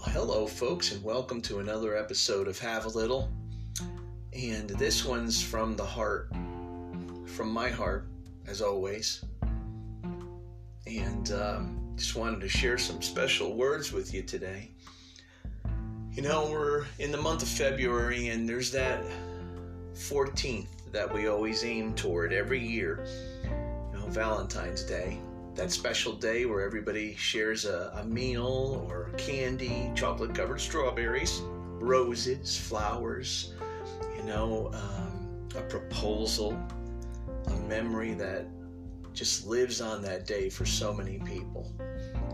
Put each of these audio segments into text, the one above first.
Well, hello, folks, and welcome to another episode of Have a Little. And this one's from the heart, from my heart, as always. And um, just wanted to share some special words with you today. You know, we're in the month of February, and there's that 14th that we always aim toward every year, you know, Valentine's Day that special day where everybody shares a, a meal or candy, chocolate covered strawberries, roses, flowers, you know, um, a proposal, a memory that just lives on that day for so many people.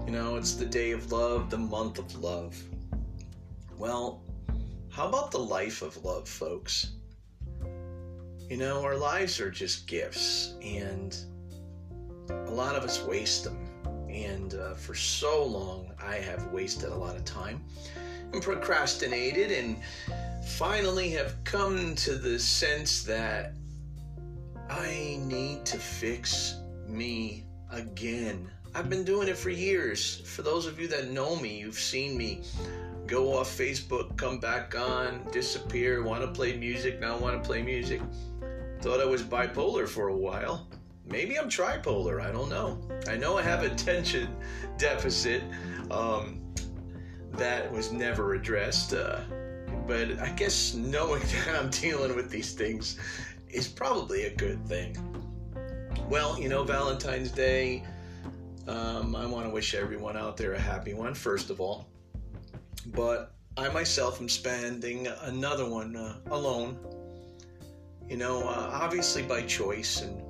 You know, it's the day of love, the month of love. Well, how about the life of love, folks? You know, our lives are just gifts, and a lot of us waste them. And uh, for so long, I have wasted a lot of time and procrastinated, and finally have come to the sense that I need to fix me again. I've been doing it for years. For those of you that know me, you've seen me go off Facebook, come back on, disappear, want to play music, now want to play music. Thought I was bipolar for a while. Maybe I'm tripolar. I don't know. I know I have attention deficit um, that was never addressed. Uh, but I guess knowing that I'm dealing with these things is probably a good thing. Well, you know, Valentine's Day, um, I want to wish everyone out there a happy one, first of all. But I myself am spending another one uh, alone. You know, uh, obviously by choice and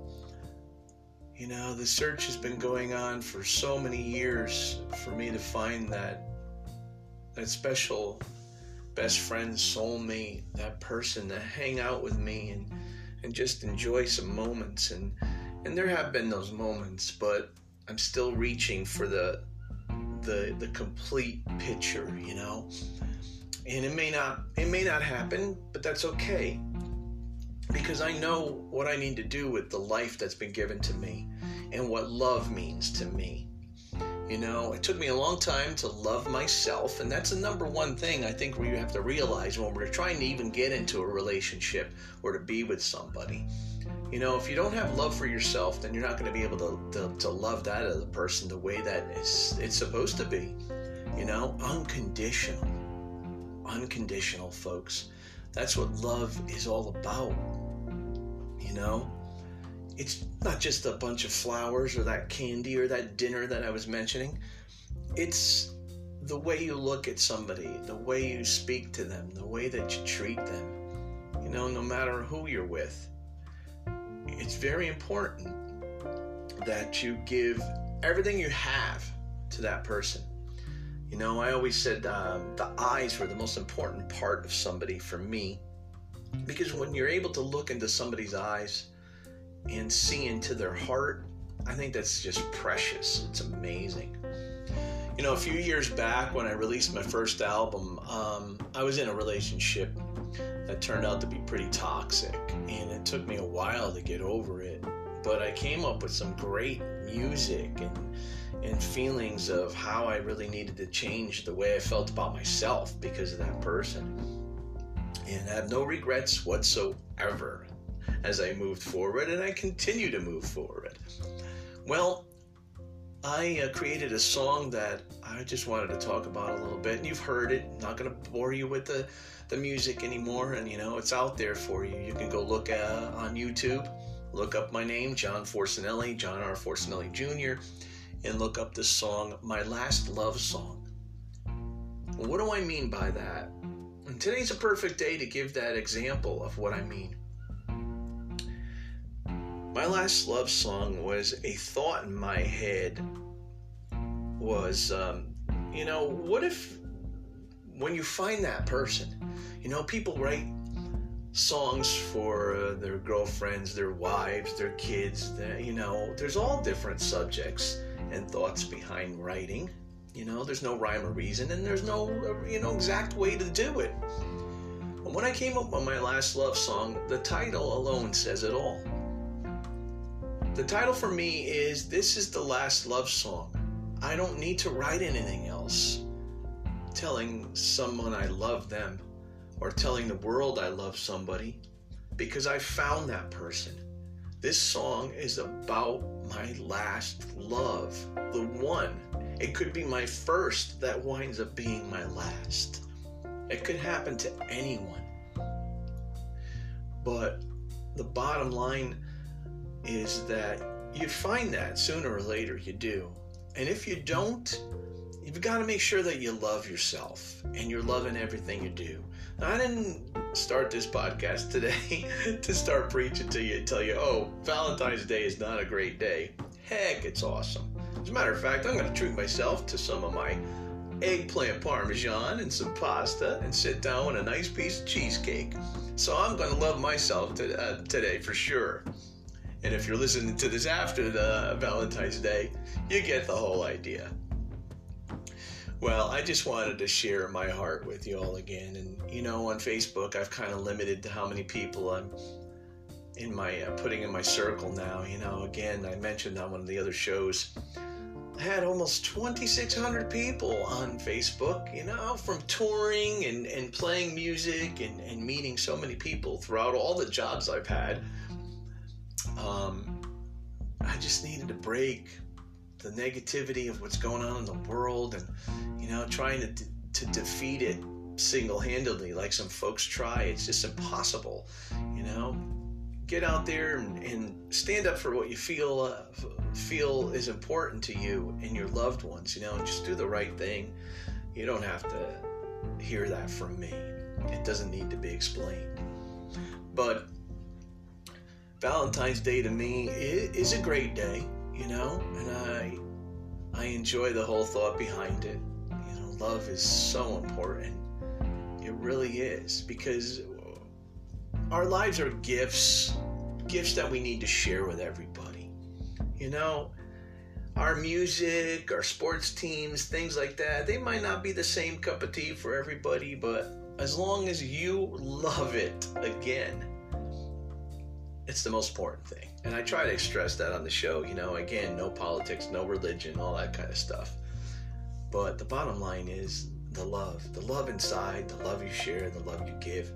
you know, the search has been going on for so many years for me to find that that special best friend, soulmate, that person to hang out with me and and just enjoy some moments. And and there have been those moments, but I'm still reaching for the the the complete picture, you know. And it may not it may not happen, but that's okay. Because I know what I need to do with the life that's been given to me and what love means to me. You know, it took me a long time to love myself, and that's the number one thing I think we have to realize when we're trying to even get into a relationship or to be with somebody. You know, if you don't have love for yourself, then you're not going to be able to, to, to love that other person the way that it's, it's supposed to be. You know, unconditional. Unconditional, folks. That's what love is all about. You know, it's not just a bunch of flowers or that candy or that dinner that I was mentioning. It's the way you look at somebody, the way you speak to them, the way that you treat them. You know, no matter who you're with. It's very important that you give everything you have to that person. You know, I always said um, the eyes were the most important part of somebody for me because when you're able to look into somebody's eyes and see into their heart, I think that's just precious. It's amazing. You know, a few years back when I released my first album, um, I was in a relationship that turned out to be pretty toxic, and it took me a while to get over it. But I came up with some great music and and feelings of how I really needed to change the way I felt about myself because of that person. And I have no regrets whatsoever as I moved forward, and I continue to move forward. Well, I uh, created a song that I just wanted to talk about a little bit, and you've heard it. I'm not going to bore you with the, the music anymore, and you know, it's out there for you. You can go look uh, on YouTube, look up my name, John Forcinelli, John R. Forcinelli Jr., and look up the song, My Last Love Song. What do I mean by that? And today's a perfect day to give that example of what I mean. My last love song was a thought in my head was, um, you know, what if when you find that person, you know, people write songs for uh, their girlfriends, their wives, their kids, their, you know, there's all different subjects and thoughts behind writing. You know, there's no rhyme or reason, and there's no, you know, exact way to do it. when I came up with my last love song, the title alone says it all. The title for me is This is the Last Love Song. I don't need to write anything else. telling someone I love them or telling the world I love somebody because I found that person. This song is about my last love, the one. It could be my first that winds up being my last. It could happen to anyone. But the bottom line is that you find that sooner or later you do. And if you don't, you've got to make sure that you love yourself and you're loving everything you do. I didn't start this podcast today to start preaching to you and tell you, oh, Valentine's Day is not a great day. Heck, it's awesome. As a matter of fact, I'm going to treat myself to some of my eggplant parmesan and some pasta and sit down with a nice piece of cheesecake. So I'm going to love myself to, uh, today for sure. And if you're listening to this after the Valentine's Day, you get the whole idea. Well, I just wanted to share my heart with you all again. And, you know, on Facebook, I've kind of limited to how many people I'm in my uh, putting in my circle now. You know, again, I mentioned on one of the other shows, I had almost 2,600 people on Facebook, you know, from touring and, and playing music and, and meeting so many people throughout all the jobs I've had um, I just needed a break. The negativity of what's going on in the world, and you know, trying to to defeat it single-handedly, like some folks try, it's just impossible. You know, get out there and, and stand up for what you feel uh, feel is important to you and your loved ones. You know, and just do the right thing. You don't have to hear that from me. It doesn't need to be explained. But Valentine's Day to me is a great day, you know, and I I enjoy the whole thought behind it. You know, love is so important. It really is because our lives are gifts, gifts that we need to share with everybody. You know, our music, our sports teams, things like that, they might not be the same cup of tea for everybody, but as long as you love it, again, it's the most important thing. And I try to stress that on the show, you know, again, no politics, no religion, all that kind of stuff. But the bottom line is the love, the love inside, the love you share, the love you give.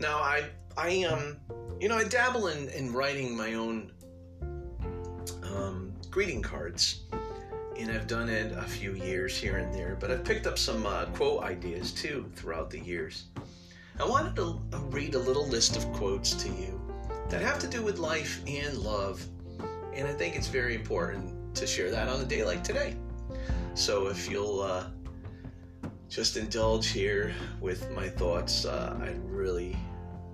Now, I, I, um, you know, I dabble in, in writing my own um, greeting cards, and I've done it a few years here and there. But I've picked up some uh, quote ideas too throughout the years. I wanted to read a little list of quotes to you that have to do with life and love. And I think it's very important to share that on a day like today. So if you'll uh, just indulge here with my thoughts, uh, I'd really,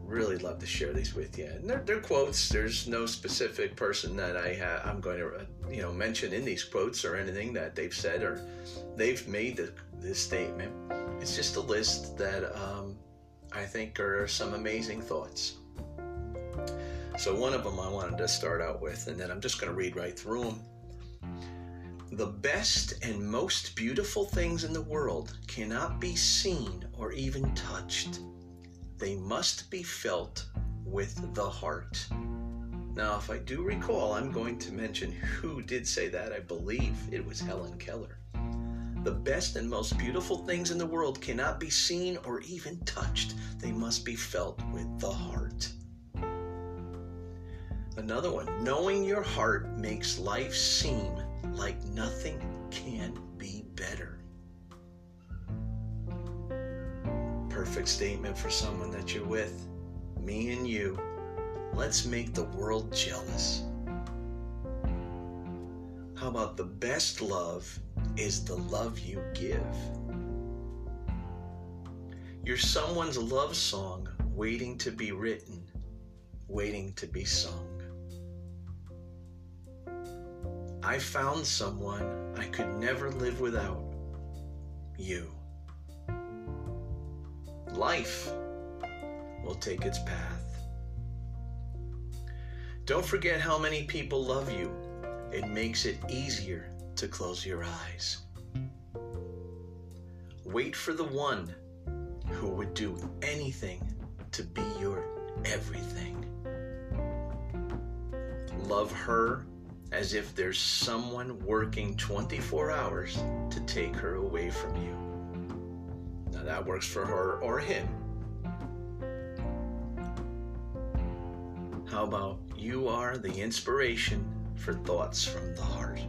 really love to share these with you. And they're, they're quotes. There's no specific person that I ha- I'm going to, uh, you know, mention in these quotes or anything that they've said or they've made the, this statement. It's just a list that um, I think are some amazing thoughts. So, one of them I wanted to start out with, and then I'm just going to read right through them. The best and most beautiful things in the world cannot be seen or even touched. They must be felt with the heart. Now, if I do recall, I'm going to mention who did say that. I believe it was Helen Keller. The best and most beautiful things in the world cannot be seen or even touched. They must be felt with the heart. Another one, knowing your heart makes life seem like nothing can be better. Perfect statement for someone that you're with. Me and you. Let's make the world jealous. How about the best love is the love you give? You're someone's love song waiting to be written, waiting to be sung. I found someone I could never live without. You. Life will take its path. Don't forget how many people love you. It makes it easier to close your eyes. Wait for the one who would do anything to be your everything. Love her as if there's someone working 24 hours to take her away from you. Now that works for her or him. How about you are the inspiration for thoughts from the heart?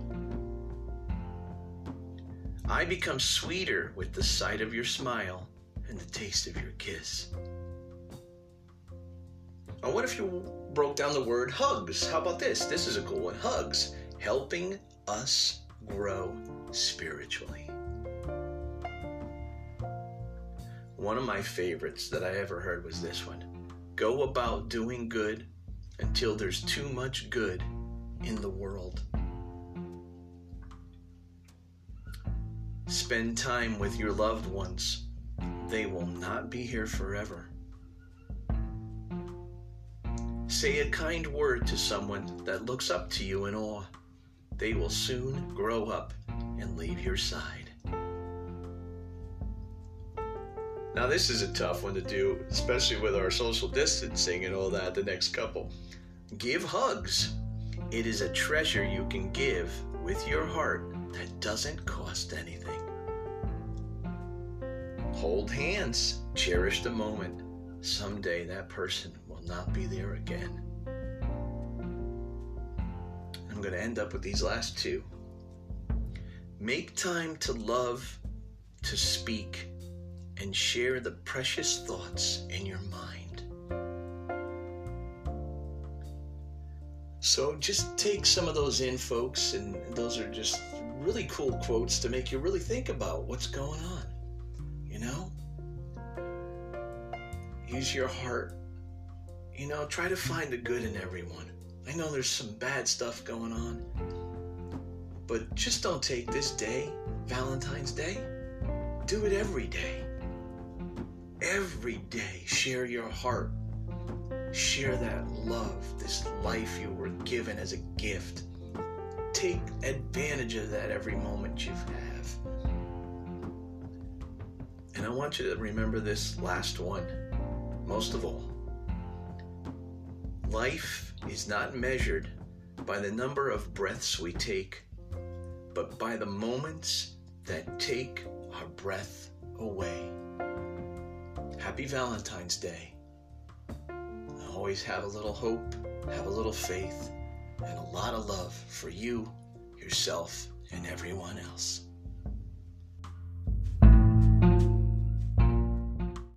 I become sweeter with the sight of your smile and the taste of your kiss. Or what if you broke down the word hugs? How about this? This is a cool one. Hugs, helping us grow spiritually. One of my favorites that I ever heard was this one Go about doing good until there's too much good in the world. Spend time with your loved ones. They will not be here forever. Say a kind word to someone that looks up to you in awe. They will soon grow up and leave your side. Now, this is a tough one to do, especially with our social distancing and all that, the next couple. Give hugs. It is a treasure you can give with your heart that doesn't cost anything. Hold hands. Cherish the moment. Someday that person will not be there again. I'm going to end up with these last two. Make time to love, to speak, and share the precious thoughts in your mind. So just take some of those in, folks, and those are just really cool quotes to make you really think about what's going on. You know? Use your heart. You know, try to find the good in everyone. I know there's some bad stuff going on, but just don't take this day, Valentine's Day. Do it every day. Every day, share your heart. Share that love, this life you were given as a gift. Take advantage of that every moment you have. And I want you to remember this last one most of all. Life is not measured by the number of breaths we take, but by the moments that take our breath away. Happy Valentine's Day. Always have a little hope, have a little faith, and a lot of love for you, yourself, and everyone else.